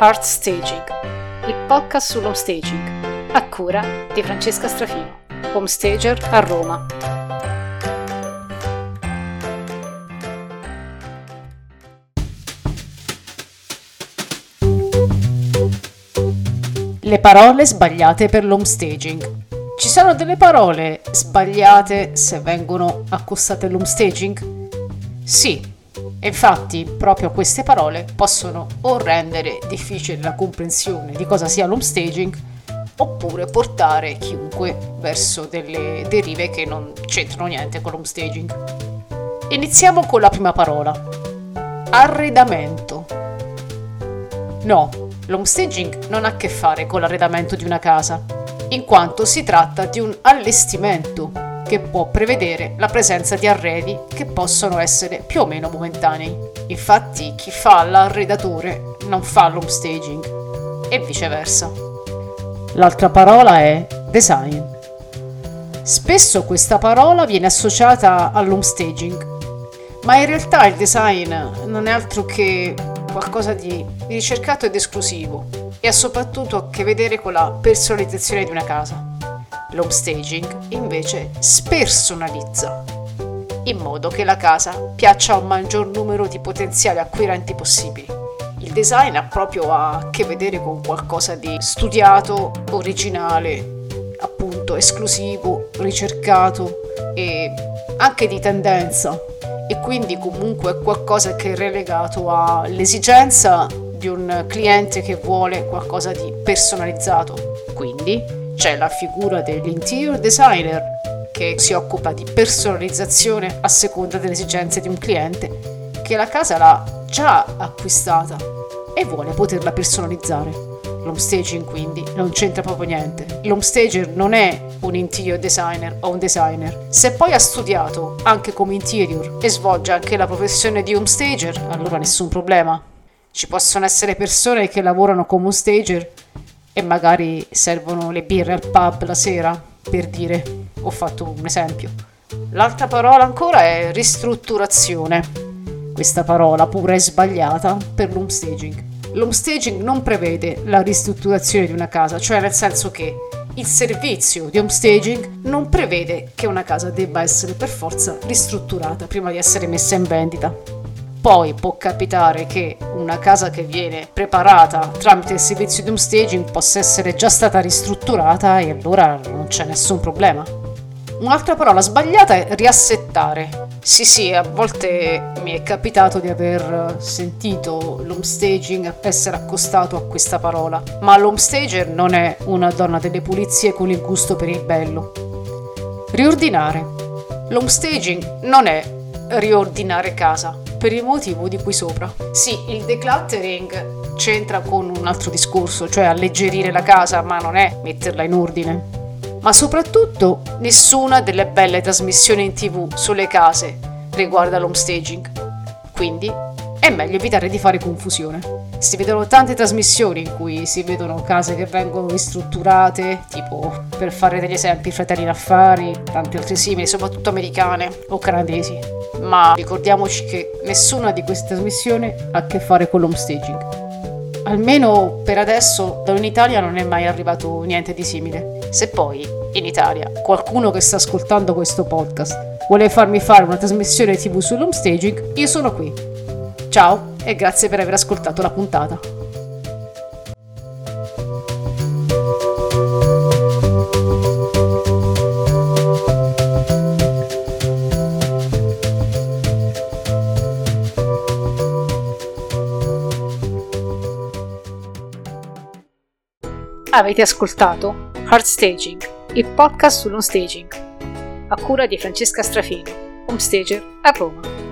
Art Staging, il podcast sull'home staging, a cura di Francesca Strafino, home stager a Roma. Le parole sbagliate per l'home staging. Ci sono delle parole sbagliate se vengono accostate all'home staging? Sì, infatti proprio queste parole possono o rendere difficile la comprensione di cosa sia l'home staging oppure portare chiunque verso delle derive che non c'entrano niente con l'home staging. Iniziamo con la prima parola. Arredamento. No, l'home staging non ha a che fare con l'arredamento di una casa, in quanto si tratta di un allestimento che può prevedere la presenza di arredi che possono essere più o meno momentanei. Infatti chi fa l'arredatore non fa l'home staging e viceversa. L'altra parola è design. Spesso questa parola viene associata all'home staging, ma in realtà il design non è altro che qualcosa di ricercato ed esclusivo e ha soprattutto a che vedere con la personalizzazione di una casa. L'home staging invece spersonalizza, in modo che la casa piaccia a un maggior numero di potenziali acquirenti possibili. Il design ha proprio a che vedere con qualcosa di studiato, originale, appunto esclusivo, ricercato e anche di tendenza e quindi comunque è qualcosa che è relegato all'esigenza di un cliente che vuole qualcosa di personalizzato. Quindi c'è la figura dell'interior designer che si occupa di personalizzazione a seconda delle esigenze di un cliente che la casa l'ha già acquistata e vuole poterla personalizzare. L'home staging quindi non c'entra proprio niente. L'home stager non è un interior designer o un designer. Se poi ha studiato anche come interior e svolge anche la professione di home stager, allora nessun problema. Ci possono essere persone che lavorano come home stager e magari servono le birre al pub la sera, per dire, ho fatto un esempio. L'altra parola ancora è ristrutturazione. Questa parola pure è sbagliata per l'home staging. L'home staging non prevede la ristrutturazione di una casa, cioè nel senso che il servizio di home staging non prevede che una casa debba essere per forza ristrutturata prima di essere messa in vendita. Poi può capitare che una casa che viene preparata tramite il servizio di home staging possa essere già stata ristrutturata e allora non c'è nessun problema. Un'altra parola sbagliata è riassettare. Sì, sì, a volte mi è capitato di aver sentito l'home staging essere accostato a questa parola, ma l'home stager non è una donna delle pulizie con il gusto per il bello. Riordinare. L'home staging non è riordinare casa, per il motivo di qui sopra. Sì, il decluttering c'entra con un altro discorso, cioè alleggerire la casa, ma non è metterla in ordine. Ma soprattutto nessuna delle belle trasmissioni in tv sulle case riguarda l'home staging. Quindi è meglio evitare di fare confusione. Si vedono tante trasmissioni in cui si vedono case che vengono ristrutturate, tipo per fare degli esempi, Fratelli in Affari, tanti altri simili, soprattutto americane o canadesi. Ma ricordiamoci che nessuna di queste trasmissioni ha a che fare con l'home staging. Almeno per adesso da in Italia non è mai arrivato niente di simile. Se poi in Italia qualcuno che sta ascoltando questo podcast vuole farmi fare una trasmissione tv sull'home staging, io sono qui Ciao e grazie per aver ascoltato la puntata. Avete ascoltato Hard Staging, il podcast sullo staging, a cura di Francesca Strafino, home stager a Roma.